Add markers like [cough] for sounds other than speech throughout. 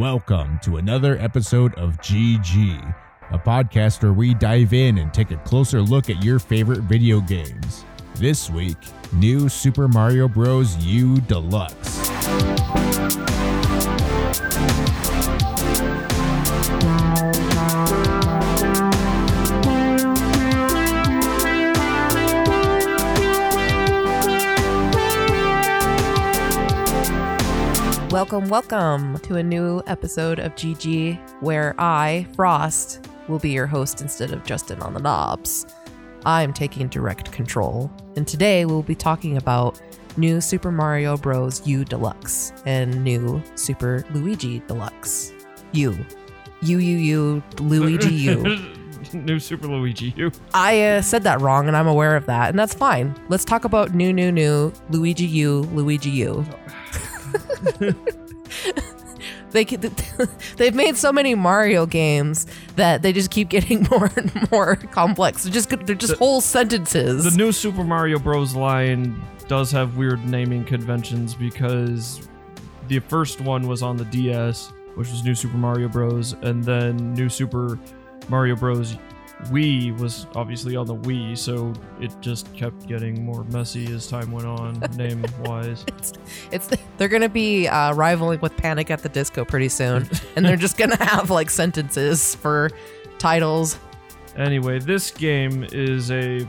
Welcome to another episode of GG, a podcast where we dive in and take a closer look at your favorite video games. This week, new Super Mario Bros. U Deluxe. Welcome, welcome to a new episode of GG where I, Frost, will be your host instead of Justin on the knobs. I'm taking direct control, and today we'll be talking about new Super Mario Bros. U Deluxe and new Super Luigi Deluxe. U. U, U, U, Luigi U. [laughs] New Super Luigi U. I uh, said that wrong, and I'm aware of that, and that's fine. Let's talk about new, new, new Luigi U, Luigi U. [laughs] they [laughs] they've made so many Mario games that they just keep getting [laughs] more and more complex. They're just they're just The- whole sentences. The new Super Mario Bros. line does have weird naming conventions because the first one was on the DS, which was New Super Mario Bros., and then New Super Mario Bros. Wii was obviously on the Wii, so it just kept getting more messy as time went on, [laughs] name wise. it's, it's they're gonna be uh, rivaling with Panic at the Disco pretty soon, [laughs] and they're just gonna have like sentences for titles. Anyway, this game is a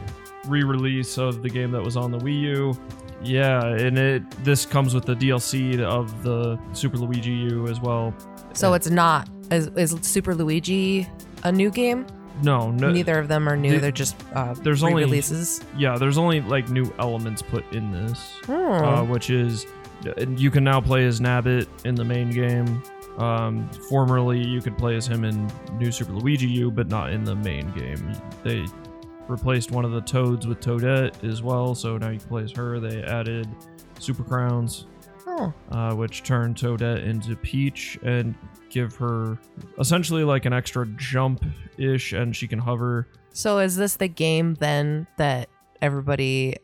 re-release of the game that was on the Wii U. Yeah, and it this comes with the DLC of the Super Luigi U as well. So it's not is, is Super Luigi a new game? No, no. Neither of them are new. the- They're just uh, there's only- releases. Yeah, there's only like new elements put in this, Hmm. uh, which is and you can now play as Nabbit in the main game. Um, formerly, you could play as him in New Super Luigi U, but not in the main game. They replaced one of the Toads with Toadette as well, so now you can play as her. They added Super Crowns, Oh. uh, which turn Toadette into Peach and give her essentially like an extra jump ish, and she can hover. So is this the game then that everybody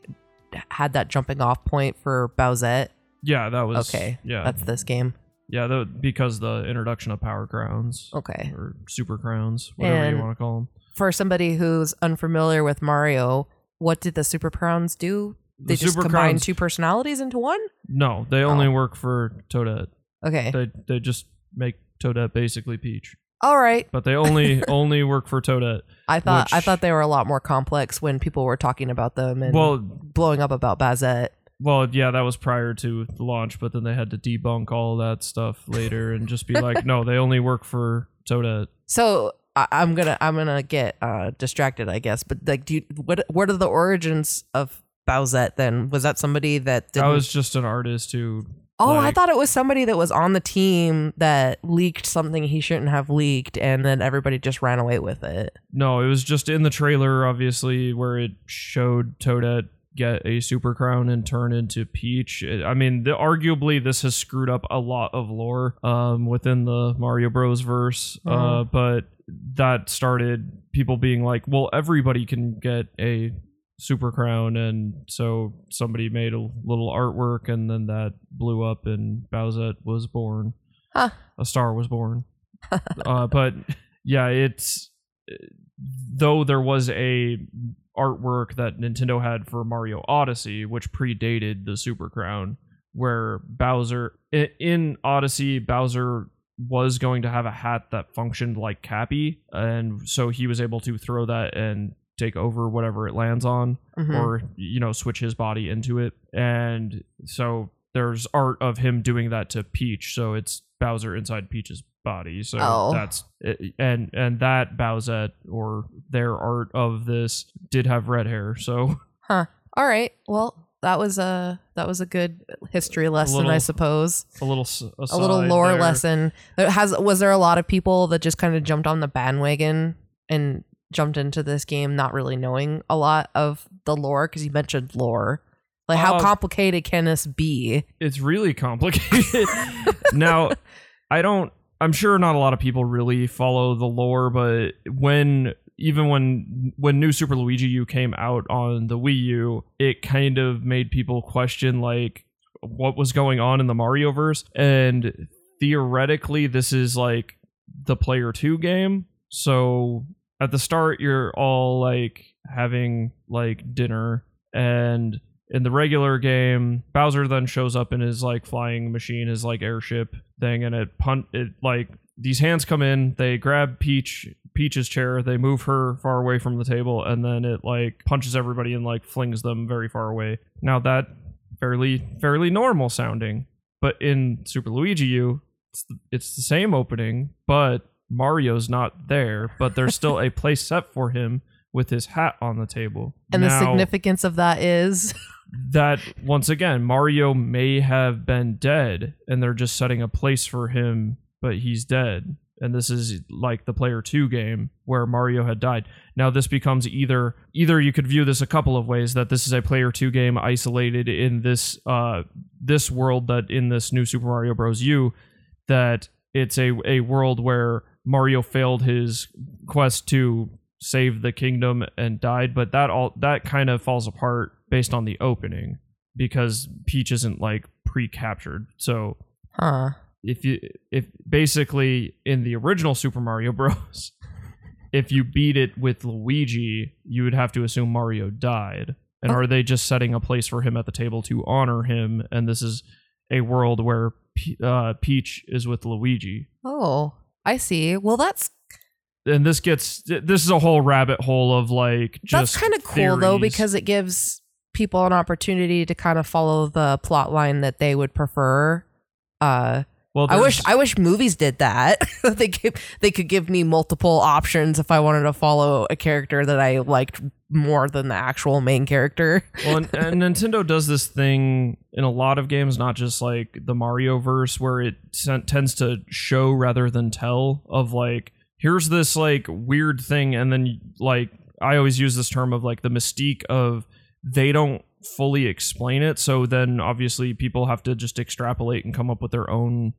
had that jumping off point for Bowsette? Yeah, that was Okay, Yeah, That's this game. yeah, that, because the introduction of Power Crowns Okay. or Super Crowns, whatever And- you want to call them. For somebody who's unfamiliar with Mario, what did the Super Crowns do? They The just Super combined Crowns- two personalities into one? No, they only Oh. work for Toadette. Okay. They they just make Toadette basically Peach, All right. but they only [laughs] only work for Toadette. I thought I thought they were a lot more complex when people were talking about them and Well, blowing up about Bowsette. well, yeah, that was prior to the launch, but then they had to debunk all that stuff later and just be like, [laughs] no, they only work for Toadette. So I, I'm gonna I'm gonna get uh, distracted, I guess. But like, do you, what what are the origins of Bowsette? Then was that somebody that That didn't? was just an artist who. Oh, I thought it was somebody that was on the team that leaked something he shouldn't have leaked, and then everybody just ran away with it. No, it was just in the trailer, obviously, where it showed Toadette get a super crown and turn into Peach. I mean, the, arguably, this has screwed up a lot of lore um, within the Mario Bros. verse, uh, Mhm. but that started people being like, well, everybody can get a super crown and so somebody made a little artwork and then that blew up and Bowsette was born Huh. a star was born [laughs] uh, but yeah it's though there was a artwork that Nintendo had for Mario Odyssey which predated the Super Crown where Bowser in Odyssey Bowser was going to have a hat that functioned like Cappy and so he was able to throw that and take over whatever it lands on Mhm. or you know switch his body into it and so there's art of him doing that to peach so it's bowser inside peach's body so Oh. that's and and that bowsette or their art of this did have red hair so huh All right. Well, that was a that was a good history lesson, I suppose. a little a little lore there. lesson. There has was there a lot of people that just kind of jumped on the bandwagon and jumped into this game not really knowing a lot of the lore because you mentioned lore. Like how Uh, complicated can this be? it's really complicated. [laughs] now, I don't. I'm sure not a lot of people really follow the lore, but when even when when New Super Luigi U came out on the Wii U, it kind of made people question like what was going on in the Mario verse and theoretically this is like the player 2 game. So at the start you're all like having like dinner and in the regular game Bowser then shows up in his like flying machine his like airship thing and it punt it like these hands come in they grab Peach Peach's chair they move her far away from the table and then it like punches everybody and like flings them very far away. Now that fairly fairly normal sounding, but in Super Luigi U it's the, it's the same opening, but Mario's not there, but there's still a [laughs] place set for him with his hat on the table. And the significance of that is [laughs] that once again, Mario may have been dead, and they're just setting a place for him, but he's dead. And this is like the player two game where Mario had died. Now this becomes either either you could view this a couple of ways that this is a player two game isolated in this uh this world that in this new Super Mario Bros. U that it's a a world where Mario failed his quest to save the kingdom and died, but that all that kind of falls apart based on the opening because Peach isn't like pre-captured. So huh. if you if basically in the original Super Mario Bros. [laughs] if you beat it with Luigi, you would have to assume Mario died. And Oh. are they just setting a place for him at the table to honor him? And this is a world where P- uh, Peach is with Luigi. Oh, I see. Well, that's And this gets this is a whole rabbit hole of like just that's kind of cool though because it gives people an opportunity to kind of follow the plot line that they would prefer. Uh, well, I wish I wish movies did that. [laughs] they give, they could give me multiple options if I wanted to follow a character that I liked more than the actual main character. well, and, [laughs] and Nintendo does this thing in a lot of games, not just like the Mario verse, where it tends to show rather than tell. Of like, here's this like weird thing, and then like I always use this term of like the mystique of they don't fully explain it, so then obviously people have to just extrapolate and come up with their own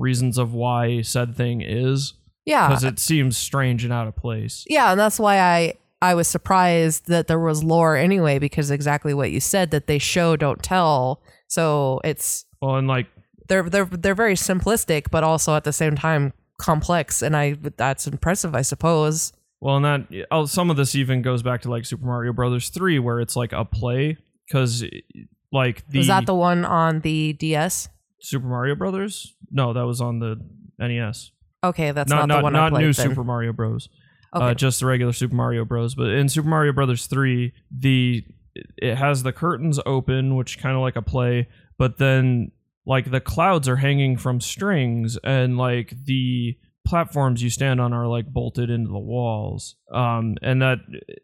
reasons of why said thing is Yeah, because it seems strange and out of place. yeah, and that's why I I was surprised that there was lore anyway because exactly what you said that they show don't tell. So it's Well, and like they're they're they're very simplistic, but also at the same time complex, and I that's impressive, I suppose. Well, and that oh, some of this even goes back to like Super Mario Brothers three, where it's like a play because like the, Was that the one on the DS? Super Mario Brothers? No, that was on the NES. Okay, that's not not, the one I not played. new then. Super Mario Bros. Okay. Uh, just the regular Super Mario Bros. But in Super Mario Brothers three, the it has the curtains open, which kind of like a play, but then like the clouds are hanging from strings, and like the platforms you stand on are like bolted into the walls. Um, and that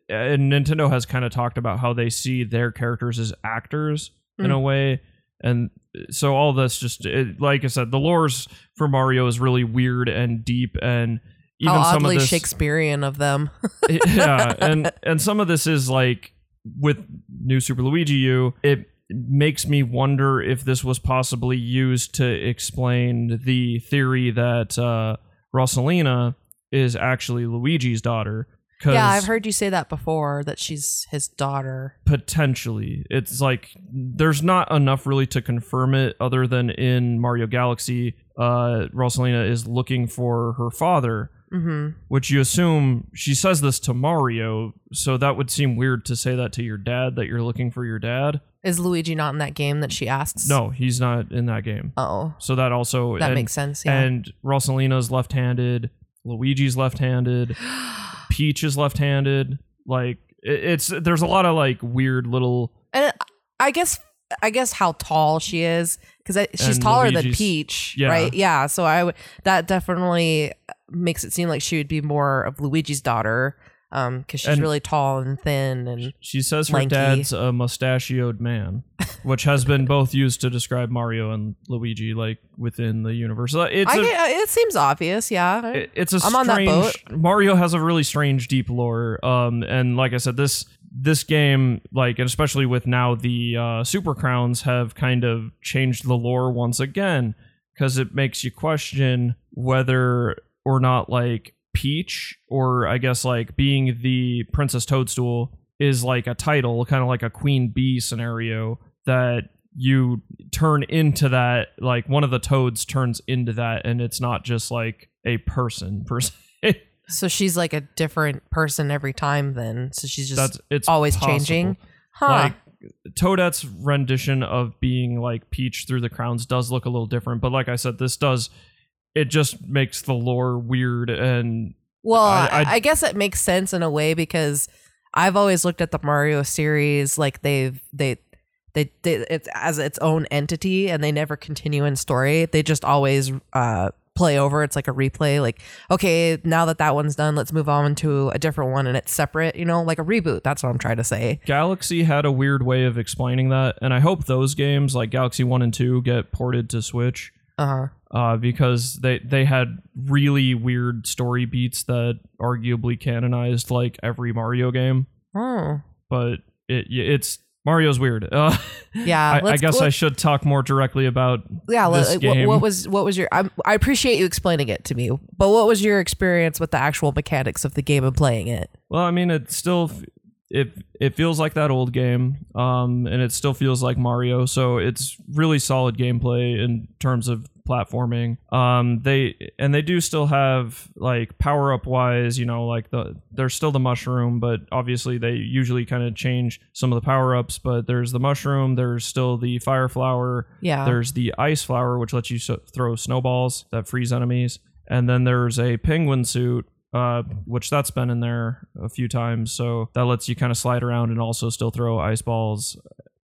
and Nintendo has kind of talked about how they see their characters as actors in a way, and so all this just it, like I said, the lores for Mario is really weird and deep and. Even How some of this, Shakespearean of them. [laughs] yeah, and [laughs] and some of this is like with New Super Luigi U. It makes me wonder if this was possibly used to explain the theory that uh, Rosalina is actually Luigi's daughter. Yeah, I've heard you say that before that she's his daughter. potentially it's like there's not enough really to confirm it other than in Mario Galaxy, uh, Rosalina is looking for her father hmm which you assume she says this to Mario, so that would seem weird to say that to your dad that you're looking for your dad. Is Luigi not in that game that she asks? No, he's not in that game. Oh, So that also that and, makes sense. Yeah. And Rosalina's left-handed, Luigi's left-handed, [gasps] [gasps] Peach is left-handed. Like it's there's a lot of like weird little and I guess I guess how tall she is because she's taller than Peach, yeah. right? Yeah. So I would that definitely makes it seem like she would be more of Luigi's daughter, um, because she's And- really tall and thin and She says her Lanky. dad's a mustachioed man, [laughs] which has been both used to describe Mario and Luigi, like within the universe. Uh, It's I a- it seems obvious. Yeah. it- it's a I'm on that strange Mario has a really strange deep lore um and like I said this this game like and especially with now the uh super crowns have kind of changed the lore once again cuz it makes you question whether or not like Peach or I guess like being the Princess Toadstool is like a title kind of like a queen bee scenario that you turn into that like one of the toads turns into that and it's not just like a person [laughs] per se So she's like a different person every time then. So she's just that's it's always possible. changing. Huh. like toadette's rendition of being like peach through the crowns does look a little different but like i said this does it just makes the lore weird and well, I- I, I- guess it makes sense in a way because I've always looked at the Mario series like they've they they, they it's as its own entity and they never continue in story. They just always uh play over. It's like a replay. Like okay, now that that one's done, let's move on to a different one and it's separate. You know, like a reboot. That's what I'm trying to say. Galaxy had a weird way of explaining that, and I hope those games like Galaxy One and Two get ported to Switch Uh huh. uh, because they they had really weird story beats that arguably canonized like every Mario game, Oh. but it it's Mario's weird. [laughs] Uh, Yeah, I, I guess I should talk more directly about yeah like, what, what was what was your I, I appreciate you explaining it to me but what was your experience with the actual mechanics of the game and playing it Well, I mean, it still it it feels like that old game, um, and it still feels like Mario. So it's really solid gameplay in terms of platforming. Um, they and they do still have like power up wise, you know, like the there's still the mushroom, but obviously they usually kind of change some of the power ups. But there's the mushroom, there's still the fire flower, yeah there's the ice flower, which lets you so- throw snowballs that freeze enemies, and then there's a penguin suit, uh, which that's been in there a few times. So that lets you kind of slide around and also still throw ice balls,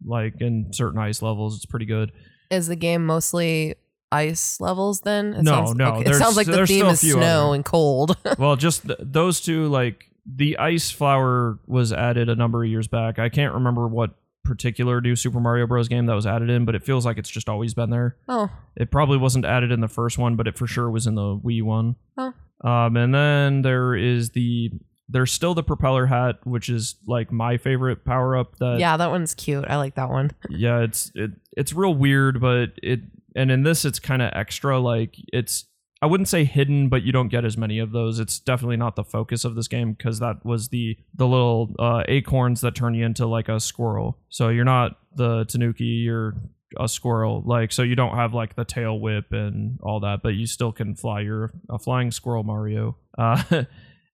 like in certain ice levels. It's pretty good. is the game mostly ice levels then it No, sounds, no, it there's- sounds like the theme is snow other- and cold [laughs] well, just th- those two, like the ice flower was added a number of years back. I can't remember what particular new Super Mario Bros. game that was added in, but it feels like it's just always been there. oh It probably wasn't added in the first one, but it for sure was in the Wii one. Oh. Um, and then there is the there's still the propeller hat, which is like my favorite power up. That yeah that one's cute i like that one [laughs] yeah, it's it it's real weird, but it and in this it's kind of extra. Like it's I wouldn't say hidden, but you don't get as many of those. It's definitely not the focus of this game because that was the the little uh, acorns that turn you into like a squirrel. So you're not the Tanuki, you're a squirrel. Like so you don't have like the tail whip and all that, but you still can fly. You're a flying squirrel Mario, [laughs] uh,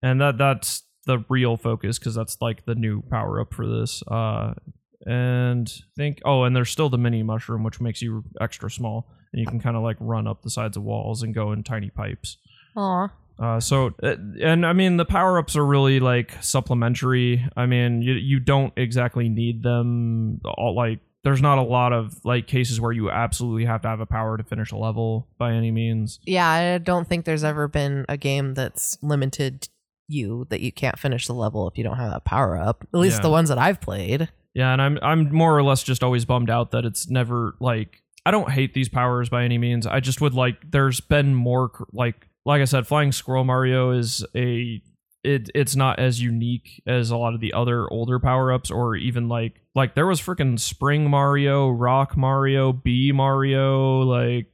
and that that's the real focus because that's like the new power up for this. Uh, and think oh, and there's still the mini mushroom, which makes you extra small, and you can kind of like run up the sides of walls and go in tiny pipes. Aw. Uh, so uh, and I mean the power ups are really like supplementary. I mean you you don't exactly need them all. Like there's not a lot of like cases where you absolutely have to have a power to finish a level by any means. yeah i don't think there's ever been a game that's limited you that you can't finish the level if you don't have that power up at least Yeah. the ones that i've played Yeah, and I'm I'm more or less just always bummed out that it's never like I don't hate these powers by any means. I just would like there's been more like like I said, Flying Squirrel Mario is a it it's not as unique as a lot of the other older power ups or even like like there was freaking Spring Mario, Rock Mario, Bee Mario, like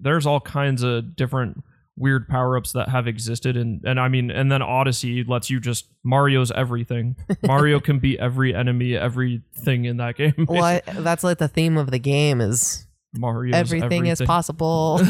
there's all kinds of different weird power ups that have existed and and I mean and then Odyssey lets you just Mario's everything. [laughs] Mario can beat every enemy, everything in that game. well I, [laughs] that's like the theme of the game is Mario's everything, is possible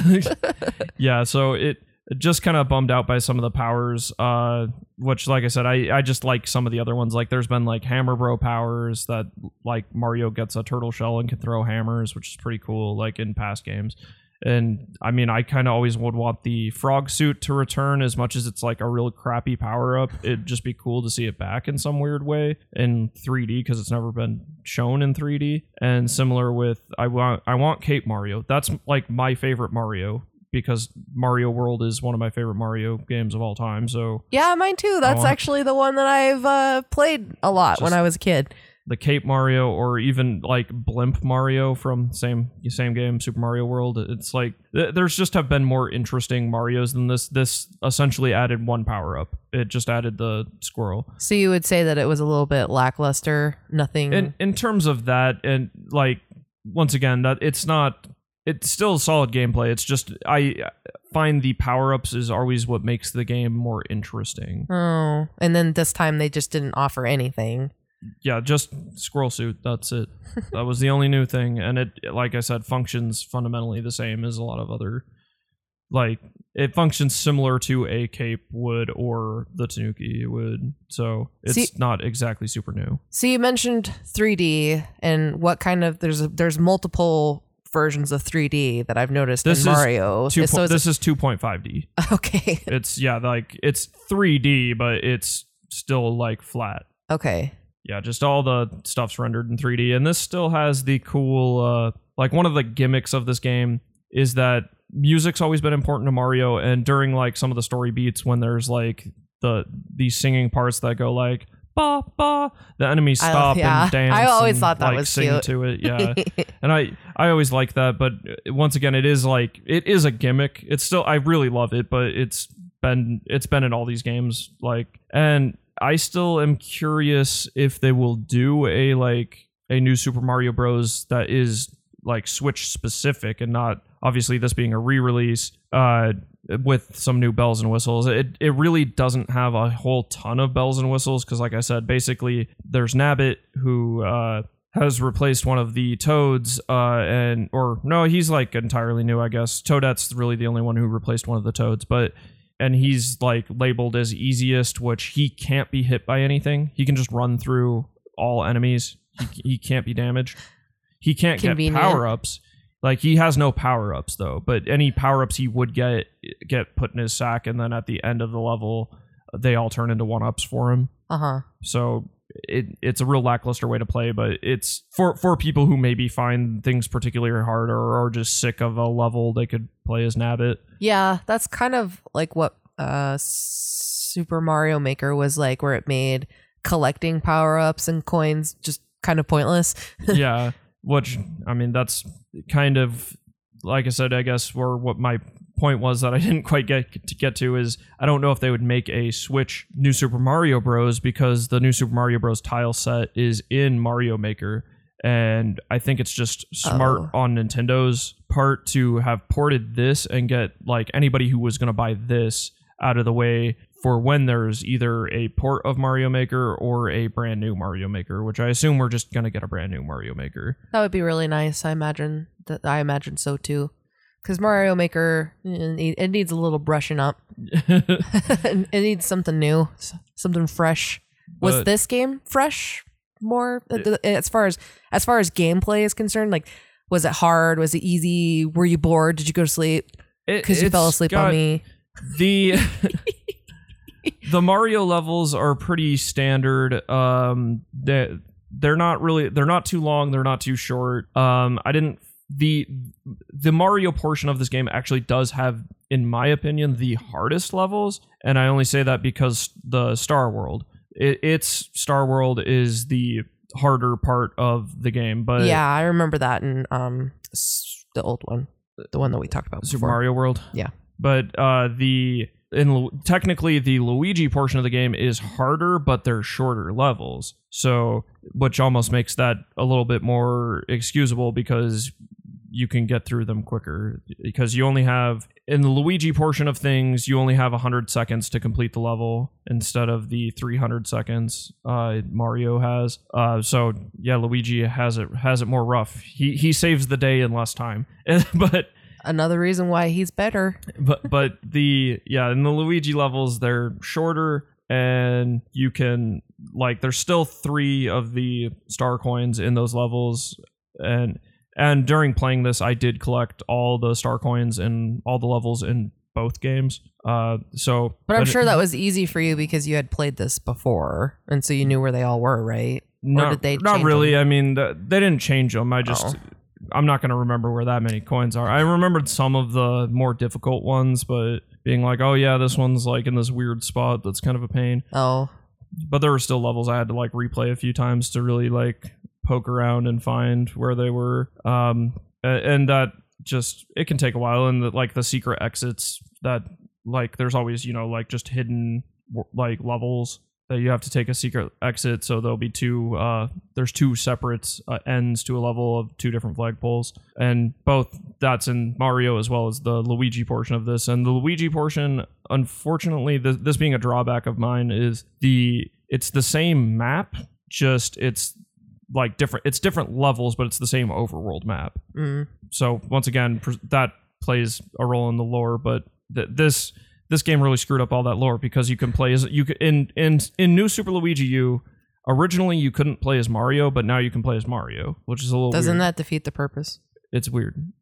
[laughs] yeah, so it just kind of bummed out by some of the powers uh which like I said I I just like some of the other ones. Like there's been like hammer bro powers that like Mario gets a turtle shell and can throw hammers which is pretty cool like in past games. And I mean I kind of always would want the frog suit to return as much as it's like a real crappy power up. It'd just be cool to see it back in some weird way in 3D because it's never been shown in 3D and similar with I want I want Cape Mario. That's like my favorite Mario because Mario World is one of my favorite Mario games of all time so yeah mine too. That's want- actually the one that i've uh, played a lot when i was a kid. the Cape Mario or even like Blimp Mario from same same game Super Mario World. It's like th- there's just have been more interesting Marios than this. This essentially added one power up. It just added the squirrel. So you would say that it was a little bit lackluster. Nothing. in in terms of that and like once again that it's not it's still solid gameplay it's just I find the power ups is always what makes the game more interesting oh, and then this time they just didn't offer anything. yeah, just squirrel suit. That's it. [laughs] that was the only new thing, and it, like I said, functions fundamentally the same as a lot of other. Like it functions similar to a cape would or the Tanuki would, so it's See- not exactly super new. So you mentioned 3D and what kind of there's a, there's multiple versions of 3D that I've noticed This in Mario. Two so this is 2.5D. [laughs] okay. It's yeah, like it's 3D, but it's still like flat. Okay. yeah, just all the stuff's rendered in 3D. And this still has the cool, uh, like one of the gimmicks of this game is that music's always been important to Mario. And during like some of the story beats, when there's like the these singing parts that go like ba ba, the enemies I- stop yeah. and dance. I always and, thought that like, was sing cute. to it. Yeah, [laughs] and I I always like that. But uh, once again, it is like it is a gimmick. It's still I really love it, but it's been it's been in all these games like and I still am curious if they will do a like a new Super Mario Bros that is like Switch specific and not obviously this being a re-release uh with some new bells and whistles. It it really doesn't have a whole ton of bells and whistles cuz like I said basically there's Nabbit who uh has replaced one of the toads uh and or no he's like entirely new I guess. Toadette's really the only one who replaced one of the toads but and he's like labeled as easiest, which he can't be hit by anything. He can just run through all enemies. He, he can't be damaged. He can't get power ups. Like he has no power ups though, but any power ups he would get get put in his sack, and then at the end of the level, they all turn into one ups for him. Uh huh. So it it's a real lackluster way to play, but it's for for people who maybe find things particularly hard or are just sick of a level, they could play as Nabbit. Yeah, that's kind of like what uh Super Mario Maker was like, where it made collecting power ups and coins just kind of pointless. [laughs] yeah, which I mean that's kind of like I said, I guess where what my point was that I [laughs] didn't quite get to get to is I don't know if they would make a Switch New Super Mario Bros. because the New Super Mario Bros. tile set is in Mario Maker. And I think it's just smart Oh. on Nintendo's part to have ported this and get like anybody who was going to buy this out of the way for when there's either a port of Mario Maker or a brand new Mario Maker, which I assume we're just going to get a brand new Mario Maker. That would be really nice. I imagine that I imagine so too. Because Mario Maker, it needs a little brushing up. [laughs] [laughs] it needs something new, something fresh. Was But- this game fresh? More as far as as far as gameplay is concerned, like was it hard? Was it easy? Were you bored? Did you go to sleep because you fell asleep on me? The [laughs] [laughs] the Mario levels are pretty standard. Um, they they're not really they're not too long. They're not too short. Um, I didn't the the Mario portion of this game actually does have, in my opinion, the hardest levels, and I only say that because the Star World. It, it's Star World is the harder part of the game, but yeah, I remember that in um the old one, the one that we talked about Super before. Mario World. Yeah. But uh, the in technically the Luigi portion of the game is harder, but they're shorter levels. So which almost makes that a little bit more excusable because you can get through them quicker. Because you only have in the Luigi portion of things you only have 100 seconds to complete the level instead of the 300 seconds uh, Mario has. Uh, so yeah Luigi has it has it more rough. He he saves the day in less time. [laughs] But Another reason why he's better. but but the yeah in the luigi levels they're shorter and you can like there's still three of the star coins in those levels and and during playing this i did collect all the star coins in all the levels in both games uh so But I'm it- sure that was easy for you because you had played this before, and so you knew where they all were, right? not, did they not really them? i mean th- they didn't change them i just Oh. I'm not going to remember where that many coins are i remembered some of the more difficult ones but being like oh yeah this one's like in this weird spot that's kind of a pain Oh, but there were still levels I had to like replay a few times to really like poke around and find where they were. Um, and that just it can take a while. And the, like the secret exits that like there's always you know like just hidden like levels that you have to take a secret exit. So there'll be two. Uh, there's two separate uh, ends to a level of two different flagpoles, and both that's in Mario as well as the Luigi portion of this. And the Luigi portion, unfortunately, th- this being a drawback of mine, is the it's the same map just it's like different it's different levels but it's the same overworld map Mm. so once again pr- that plays a role in the lore but th- this this game really screwed up all that lore because you can play as you can, in in in new super luigi u originally you couldn't play as mario but now you can play as mario which is a little Doesn't weird. that defeat the purpose? it's weird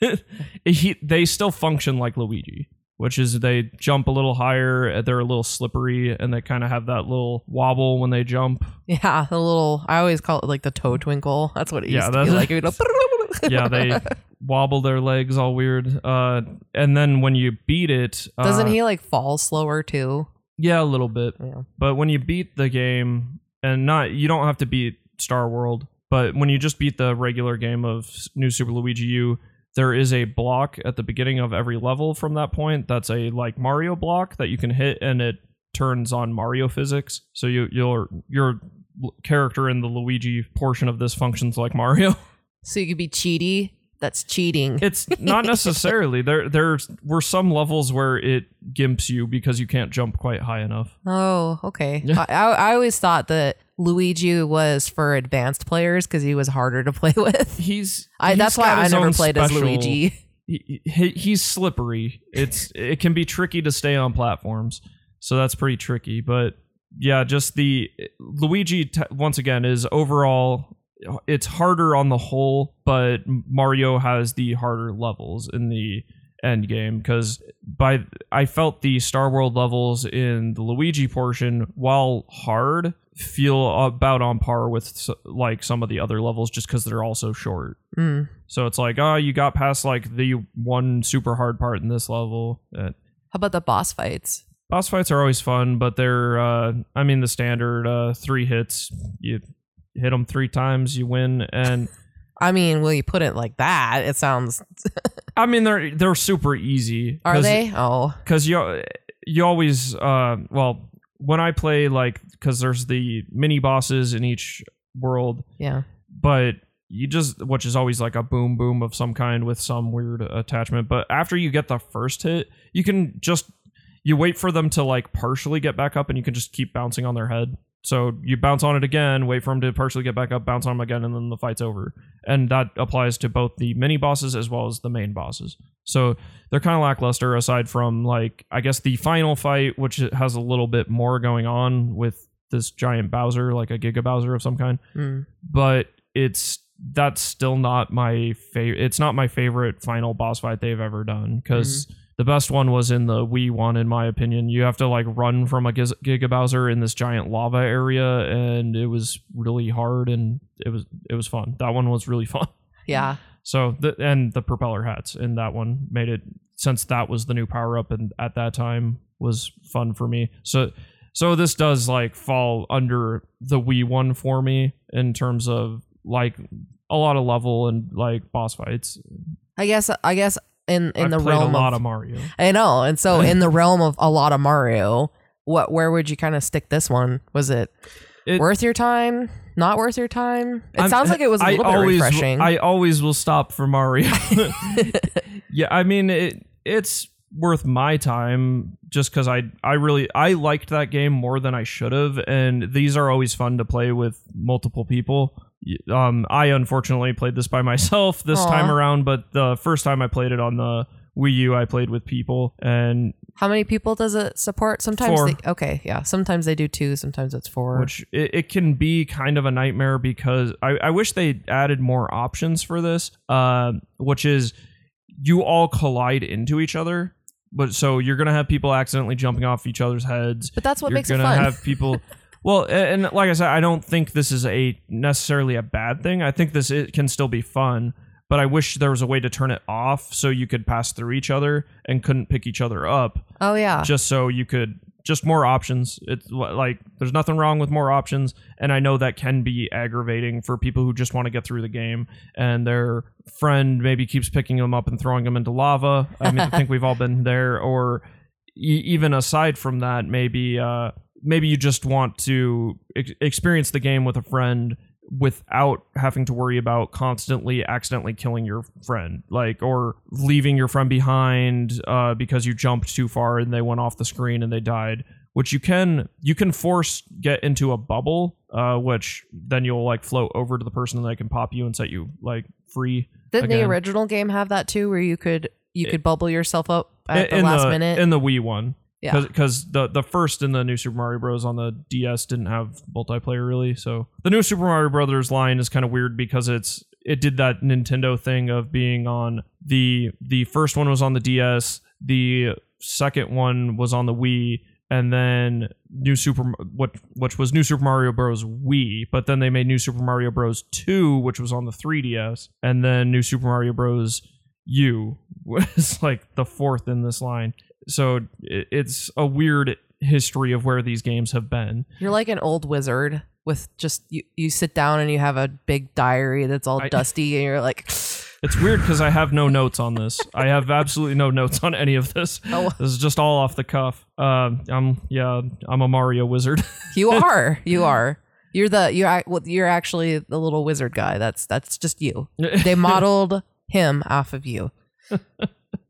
[laughs] he, they still function like luigi which is they jump a little higher uh, they're a little slippery and they kind of have that little wobble when they jump Yeah, the little. I always call it like the toe twinkle. That's what it Yeah, used to be like. It would [laughs] [laughs] yeah they wobble their legs all weird uh and then when you beat it uh, Doesn't he like fall slower too? yeah a little bit Yeah. but when you beat the game and not you don't have to beat star world but when you just beat the regular game of new super luigi u there is a block at the beginning of every level from that point that's a like mario block that you can hit and it turns on mario physics so you your your character in the luigi portion of this functions like mario [laughs] So you could be cheaty. That's cheating. It's not [laughs] necessarily. there there were some levels where it gimps you because you can't jump quite high enough. oh, okay. Yeah. I, I, I always thought that Luigi was for advanced players because he was harder to play [laughs] with. He's, I, he's that's why I never played as Luigi. He, he, he's slippery. It's it can be tricky to stay on platforms, so that's pretty tricky. But yeah, just the Luigi t- once again is overall it's harder on the whole, but Mario has the harder levels in the end game because by I felt the Star World levels in the Luigi portion, while hard, feel about on par with like some of the other levels just because they're all so short. Mm. So it's like, oh, you got past like the one super hard part in this level. Uh, How about the boss fights? boss fights are always fun, but they're, uh, I mean, the standard uh, three hits. You hit them three times, you win, and [laughs] I mean, will you put it like that. It sounds. [laughs] I mean they're they're super easy. Are they? Oh, Because you you always, uh, well, when I play like, because there's the mini bosses in each world, yeah. but you just which is always like a boom boom of some kind with some weird attachment but after you get the first hit you can just you wait for them to like partially get back up and you can just keep bouncing on their head so you bounce on it again wait for them to partially get back up bounce on them again and then the fight's over and that applies to both the mini bosses as well as the main bosses so they're kind of lackluster aside from like i guess the final fight which has a little bit more going on with this giant bowser like a giga bowser of some kind Mm. but it's that's still not my favorite. It's not my favorite final boss fight they've ever done because the best one was in the Wii one, in my opinion. You have to like run from a Giga Bowser in this giant lava area, and it was really hard and it was it was fun. That one was really [laughs] fun. Yeah. So the and the propeller hats in that one made it since that was the new power up and at that time was fun for me. So so this does like fall under the Wii one for me in terms of like a lot of level and like boss fights. I guess. I guess in in I've the realm a lot of, of Mario. I know, and so in the [laughs] realm of a lot of Mario, what where would you kind of stick this one? Was it, It- worth your time? Not worth your time? It I'm- sounds like it was a little bit always, refreshing. I always will stop for Mario. [laughs] [laughs] yeah, I mean it. It's worth my time just because I I really I liked that game more than I should have, and these are always fun to play with multiple people. Um, I unfortunately played this by myself this Aw. time around, but the first time I played it on the Wii U, I played with people, and How many people does it support? Sometimes Four. they okay, yeah. Sometimes they do two, sometimes it's four. which it, it can be kind of a nightmare because I, I wish they added more options for this uh, which is you all collide into each other but so you're gonna have people accidentally jumping off each other's heads but that's what you're makes it gonna fun. have people [laughs] well and like i said i don't think this is a necessarily a bad thing. I think this it can still be fun but i wish there was a way to turn it off so you could pass through each other and couldn't pick each other up. Oh yeah. just so you could just more options. It's like there's nothing wrong with more options and i know that can be aggravating for people who just want to get through the game and their friend maybe keeps picking them up and throwing them into lava. I mean i think we've all been there or e- even aside from that maybe uh maybe you just want to ex- experience the game with a friend without having to worry about constantly accidentally killing your friend like or leaving your friend behind uh, because you jumped too far and they went off the screen and they died which you can you can force get into a bubble, uh, which then you'll like float over to the person and they can pop you and set you like free. Didn't the original game have that too, where you could you It- could bubble yourself up at the last the, minute? in the Wii one. Yeah. because the the first in the new Super Mario Bros. on the DS didn't have multiplayer really. So the new Super Mario Brothers line is kind of weird because it's it did that Nintendo thing of being on the the first one was on the DS, the second one was on the Wii, and then new Super what which was new Super Mario Bros. Wii, but then they made new Super Mario Bros. Two, which was on the 3DS, and then new Super Mario Bros. U [laughs] was like the fourth in this line so it's a weird history of where these games have been. You're like an old wizard with just you, you sit down and you have a big diary that's all I- dusty and you're like [sighs] It's weird because I have no notes on this. [laughs] I have absolutely no notes on any of this. Oh. This is just all off the cuff. Um, I'm yeah, I'm a Mario wizard. [laughs] you are you are you're the you're you're actually the little wizard guy that's that's just you [laughs] they modeled him off of you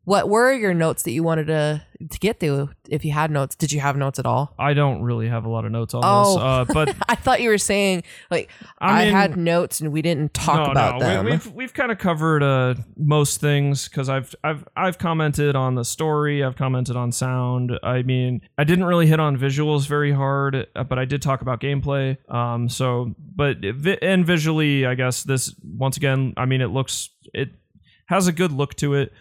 what were your notes that you wanted to to get to if you had notes did you have notes at all I don't really have a lot of notes on Oh. this, uh, but [laughs] i thought you were saying like i, I, mean, had notes and we didn't talk no, about no, them We, we've we've kind of covered uh, most things because I've I've I've commented on the story. I've commented on sound. I mean, I didn't really hit on visuals very hard, uh, but I did talk about gameplay. Um, so but and visually, I guess this once again. I mean, it looks it has a good look to it.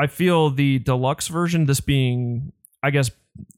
I feel the deluxe version, this being, I guess,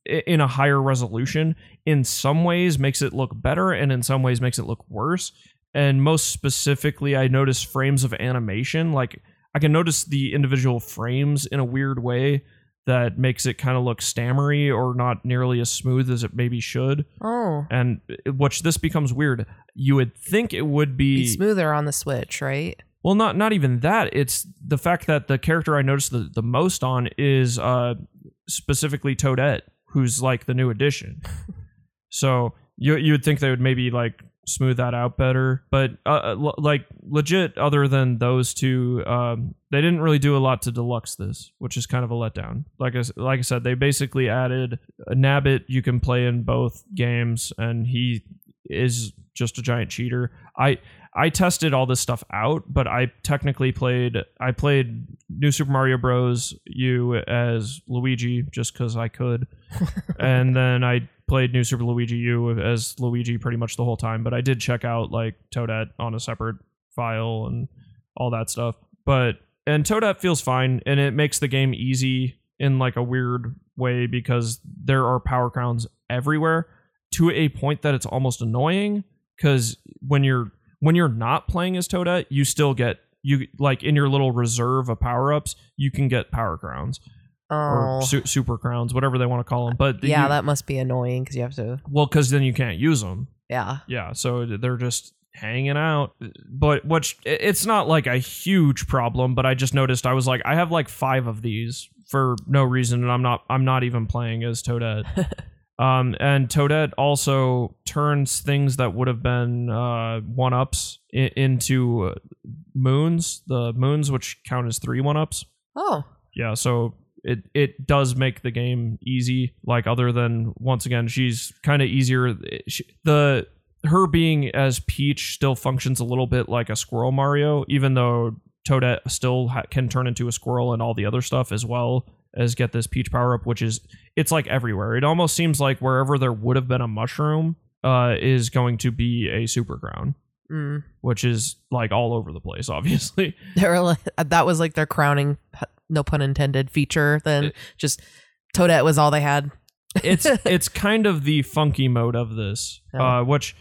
in a higher resolution, in some ways makes it look better, and in some ways makes it look worse. And most specifically, I notice frames of animation. Like I can notice the individual frames in a weird way that makes it kind of look stammery or not nearly as smooth as it maybe should. oh And eh, which this becomes weird. You would think it would be smoother on the switch right well, not not even that. It's the fact that the character I noticed the, the most on is uh, specifically Toadette, who's like the new addition. [laughs] so you you would think they would maybe like smooth that out better, but uh, uh, l- like legit, other than those two, um, they didn't really do a lot to deluxe this, which is kind of a letdown. Like I like I said, they basically added a Nabbit you can play in both games, and he is just a giant cheater. I I tested all this stuff out, but I technically played I played New Super Mario Bros. U as Luigi just because I could, [laughs] and then I played New Super Luigi U as Luigi pretty much the whole time. But I did check out like Toadette on a separate file and all that stuff. But and Toadette feels fine, and it makes the game easy in like a weird way because there are power crowns everywhere to a point that it's almost annoying because when you're when you're not playing as Toda, you still get you like in your little reserve of power ups, you can get power crowns oh or su- super crowns, whatever they want to call them. But yeah you- that must be annoying because you have to well, because then you can't use them. yeah Yeah, so they're just hanging out. But which it's not like a huge problem, but I just noticed I was like, I have like five of these for no reason, and I'm not I'm not even playing as Toadette. [laughs] um, and Toadette also turns things that would have been uh, one ups I- into uh, moons. The moons, which count as three one ups. oh Yeah, so it it does make the game easy. Like other than once again, she's kind of easier. She, the her being as Peach still functions a little bit like a Squirrel Mario, even though Toadette still ha- can turn into a squirrel and all the other stuff as well as get this Peach power up, which is it's like everywhere. It almost seems like wherever there would have been a mushroom, uh, is going to be a super crown, mm. which is like all over the place, [laughs] obviously. like, that was like their crowning no pun intended feature then It- just toadette was all they had it's [laughs] it's kind of the funky mode of this, uh, which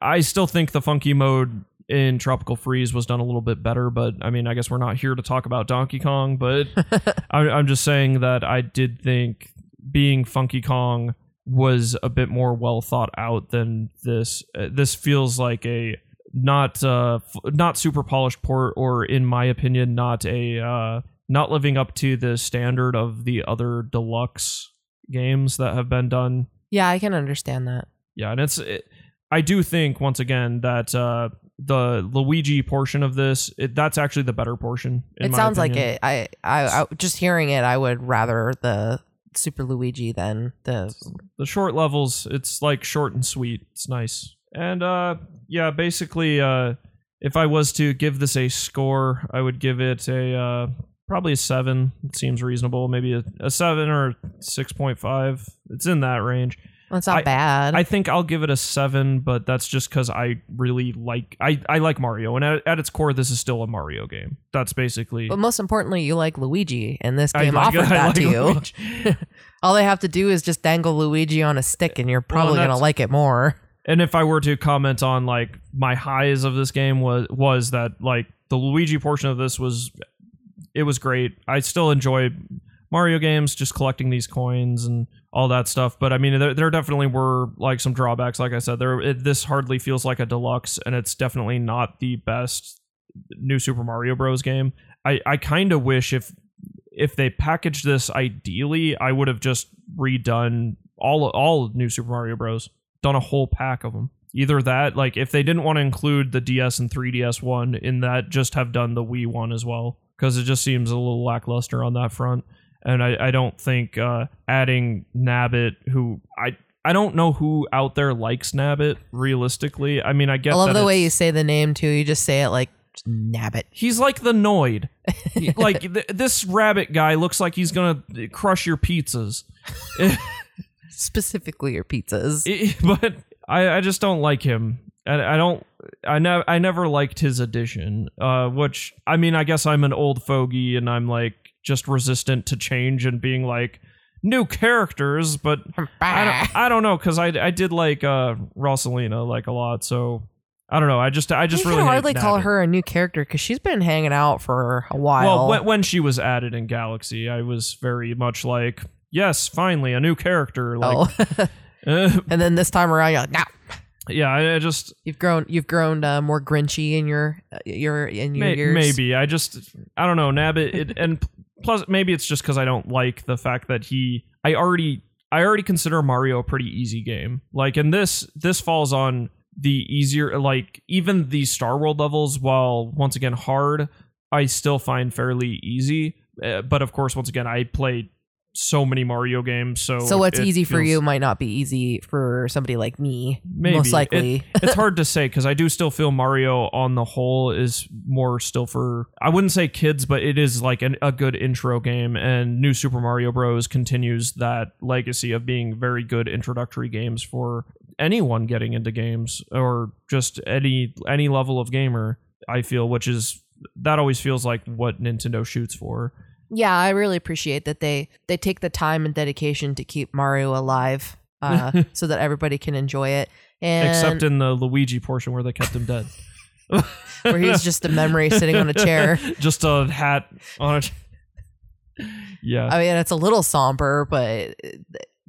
I still think the funky mode in Tropical Freeze was done a little bit better. But I mean, I guess we're not here to talk about Donkey Kong, but [laughs] I, I'm just saying that I did think being Funky Kong was a bit more well thought out than this. Uh, this feels like a not uh f- not super polished port, or in my opinion, not a uh, not living up to the standard of the other deluxe games that have been done. yeah i can understand that Yeah, and it's it, I do think once again that uh the Luigi portion of this it, that's actually the better portion. in it sounds like it. I, I i just hearing it i would rather the Super Luigi than The the short levels it's like short and sweet. It's nice. And uh yeah basically uh if i was to give this a score i would give it a uh probably a seven. It seems reasonable. Maybe a, a seven or 6.5 it's in that range well, it's not I- bad. i think i'll give it a seven but that's just because i really like i i like mario and at, at its core this is still a mario game that's basically but most importantly, you like Luigi, and this game like- offers [laughs] that like to you. Luigi. [laughs] All they have to do is just dangle Luigi on a stick, and you're probably gonna like it more. and if I were to comment on like my highs of this game was was that like the Luigi portion of this was it was great. I still enjoy Mario games, just collecting these coins and all that stuff. But I mean, there, there definitely were like some drawbacks. Like I said, there it, this hardly feels like a deluxe, and it's definitely not the best new Super Mario Bros. game. I I kind of wish if if they packaged this ideally, I would have just redone all all new Super Mario Bros. Done a whole pack of them. Either that, like if they didn't want to include the DS and 3DS one in that, just have done the Wii one as well, because it just seems a little lackluster on that front. And I, I don't think uh, adding Nabbit, who I I don't know who out there likes Nabbit realistically. I mean, I get I love that the way you say the name too. You just say it like just nab it. He's like the Noid. He- [laughs] like th- this rabbit guy looks like he's gonna crush your pizzas. [laughs] Specifically your pizzas. [laughs] I- but I, I just don't like him. And I don't. I never. I never liked his addition. Uh, which I mean, I guess I'm an old fogey, and I'm like just resistant to change and being like new characters. But I don't. I don't know because I I did like uh Rosalina like a lot. So I don't know. I just I just you really can hardly call her a new character because she's been hanging out for a while. Well, when, when she was added in Galaxy, I was very much like, yes, finally a new character. Like, oh. [laughs] uh, and then this time around, you're like, no. yeah, I, I just You've grown. You've grown uh, more grinchy in your uh, your in your may, years. maybe I just I don't know Nabbit, it, and plus maybe it's just because I don't like the fact that he I already I already consider Mario a pretty easy game. Like, and this this falls on the easier like even the Star World levels, while once again hard, I still find fairly easy. Uh, but of course, once again, I played so many Mario games, so So what's it easy for you might not be easy for somebody like me. Maybe. most likely. [laughs] it's hard to say because I do still feel Mario on the whole is more still for I wouldn't say kids, but it is like an, a good intro game. And New Super Mario Bros. continues that legacy of being very good introductory games for anyone getting into games or just any any level of gamer. I feel, which is that always feels like what Nintendo shoots for. Yeah, I really appreciate that they they take the time and dedication to keep Mario alive, uh, [laughs] so that everybody can enjoy it. And Except in the Luigi portion where they kept him dead. [laughs] where he's just a memory sitting on a chair. [laughs] just a hat on a. Chair. Yeah, I mean, it's a little somber, but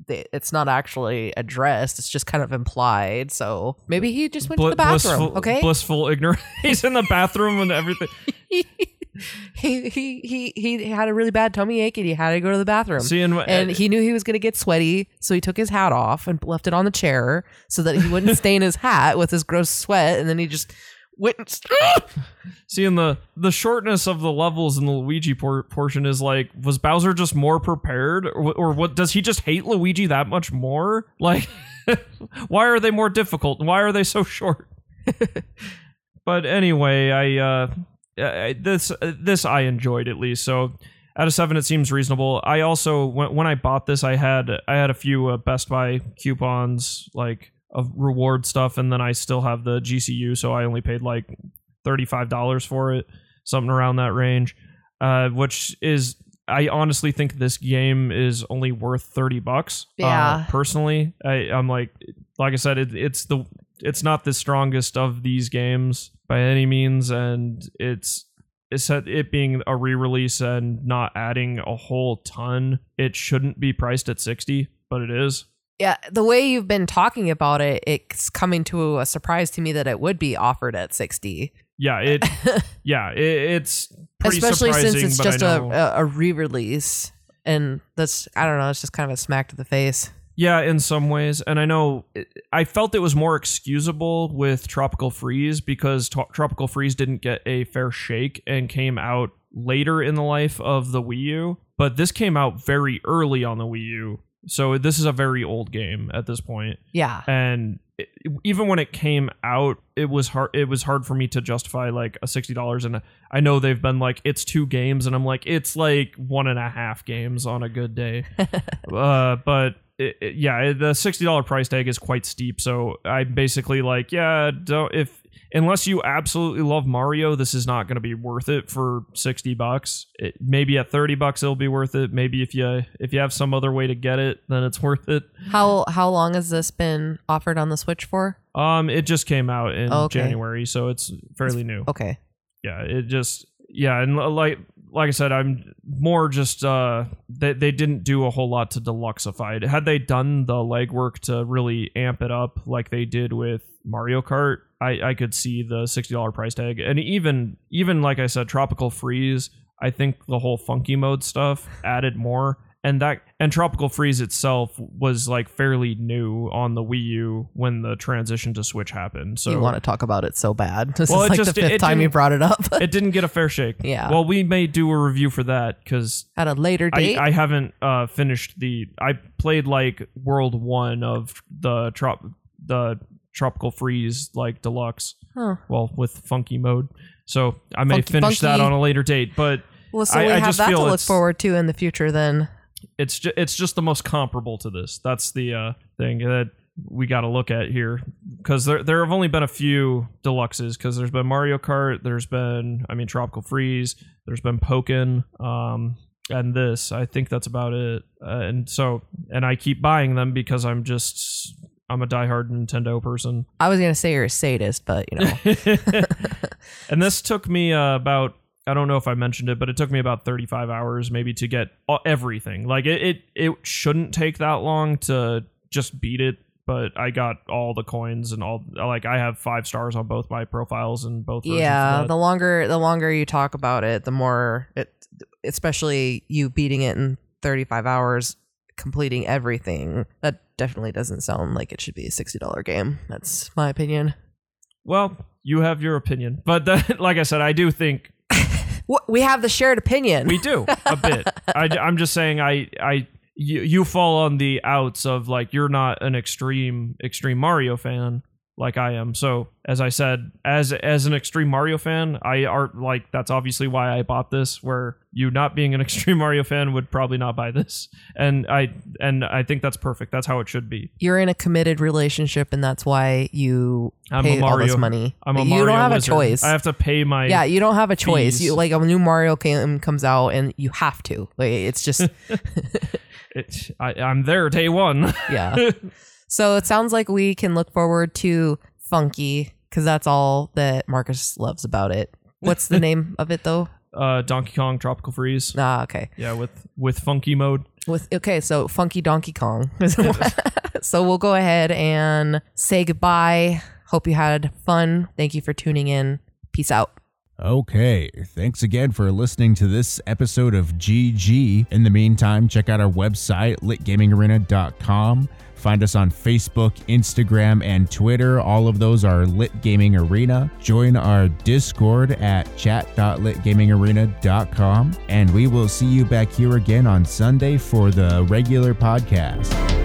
it's not actually addressed. It's just kind of implied. So maybe he just went to the bathroom. blissful, okay. blissful ignorance. He's in the bathroom and everything. [laughs] he, he he he had a really bad tummy ache and he had to go to the bathroom. See, and, and he knew he was going to get sweaty, so he took his hat off and left it on the chair so that he wouldn't [laughs] stain his hat with his gross sweat. And then he just went. And [laughs] seeing the the shortness of the levels in the Luigi por- portion is like, was Bowser just more prepared, or, or what? Does he just hate Luigi that much more? Like, why are they more difficult? Why are they so short? but anyway, I uh, This this I enjoyed at least. So out of seven, it seems reasonable. I also when when I bought this, I had I had a few uh, Best Buy coupons like of reward stuff, and then I still have the GCU, so I only paid like thirty five dollars for it, something around that range, uh, which is. I honestly think this game is only worth thirty bucks. uh, Yeah. personally, I, I'm like, like I said, it, it's the it's not the strongest of these games by any means, and it's it's it being a re-release and not adding a whole ton. It shouldn't be priced at sixty, but it is. yeah, the way you've been talking about it, it's coming to a surprise to me that it would be offered at sixty, Yeah, it. [laughs] yeah, it, it's pretty especially since it's just a, a a re-release, and that's I don't know, it's just kind of a smack to the face. Yeah, in some ways, and I know I felt it was more excusable with Tropical Freeze because Tro- Tropical Freeze didn't get a fair shake and came out later in the life of the Wii U. but this came out very early on the Wii U. So this is a very old game at this point. Yeah. And it, even when it came out, it was hard. It was hard for me to justify like a sixty dollars. And I know they've been like, it's two games, and I'm like, it's like one and a half games on a good day. [laughs] uh, but it, it- yeah, the sixty dollar price tag is quite steep. So I'm basically like, yeah, don't if unless you absolutely love Mario, this is not going to be worth it for sixty bucks. It, maybe at thirty bucks it'll be worth it. Maybe if you if you have some other way to get it, then it's [laughs] worth it. How how long has this been offered on the Switch for? Um, it just came out in Okay. January, so it's fairly new. Okay. Yeah, it just yeah, and like like I said, I'm more just uh they they didn't do a whole lot to deluxify it. Had they done the legwork to really amp it up like they did with Mario Kart, I I could see the sixty dollar price tag, and even even like I said, Tropical Freeze. I think the whole funky mode stuff added more. And that and Tropical Freeze itself was like fairly new on the Wii U when the transition to Switch happened. So you want to talk about it so bad. This Well, is it like just- the fifth time you didn't- brought it up. [laughs] it didn't get a fair shake. Yeah. Well, we may do a review for that because At a later date. I haven't uh, finished the. I played like World One of the trop the Tropical Freeze like deluxe. Huh. Well, with funky mode. So I may Funky- finish that on a later date, but well, so I- we I have just that to look forward to in the future then. It's just it's just the most comparable to this. That's the uh, thing that we got to look at here because there there have only been a few deluxes because there's been Mario Kart, there's been I mean Tropical Freeze, there's been Pokken, um, and this. I think that's about it. Uh, and so and I keep buying them because I'm just I'm a diehard Nintendo person. I was gonna say you're a sadist, but you know. [laughs] [laughs] and this took me uh, about I don't know if I mentioned it, but it took me about 35 hours maybe to get everything. Like it it, it shouldn't take that long to just beat it, but I got all the coins and all like I have 5 stars on both my profiles and both yeah, the longer the longer you talk about it, the more it especially you beating it in 35 hours, completing everything. That definitely doesn't sound like it should be a $60 game. That's my opinion. well, you have your opinion. But that, [laughs] like I said, I do think [laughs] we have the shared opinion. We do a bit. [laughs] I, am just saying, I, I, you, you fall on the outs of like you're not an extreme, extreme Mario fan like I am. So as I said, as as an extreme Mario fan, I are like that's obviously why I bought this. Where you not being an [laughs] extreme Mario fan would probably not buy this, and I and I think that's perfect. That's how it should be. You're in a committed relationship, and that's why you I'm pay all this money. I'm a you Mario don't have wizard. a choice. I have to pay my. yeah, you don't have a choice. You like a new Mario game comes out, and you have to. Like it's just [laughs] It, I, I'm there day one. yeah. [laughs] So it sounds like we can look forward to Funky because that's all that Marcus loves about it. What's the [laughs] name of it though? uh, Donkey Kong Tropical Freeze. Ah, okay. Yeah, with with funky mode. With okay, so Funky Donkey Kong. [laughs] [laughs] so we'll go ahead and say goodbye. Hope you had fun. Thank you for tuning in. Peace out. Okay, thanks again for listening to this episode of GG. In the meantime, check out our website, litgamingarena.com. Find us on Facebook, Instagram, and Twitter. All of those are Lit Gaming Arena. Join our Discord at chat.litgamingarena.com. And we will see you back here again on Sunday for the regular podcast.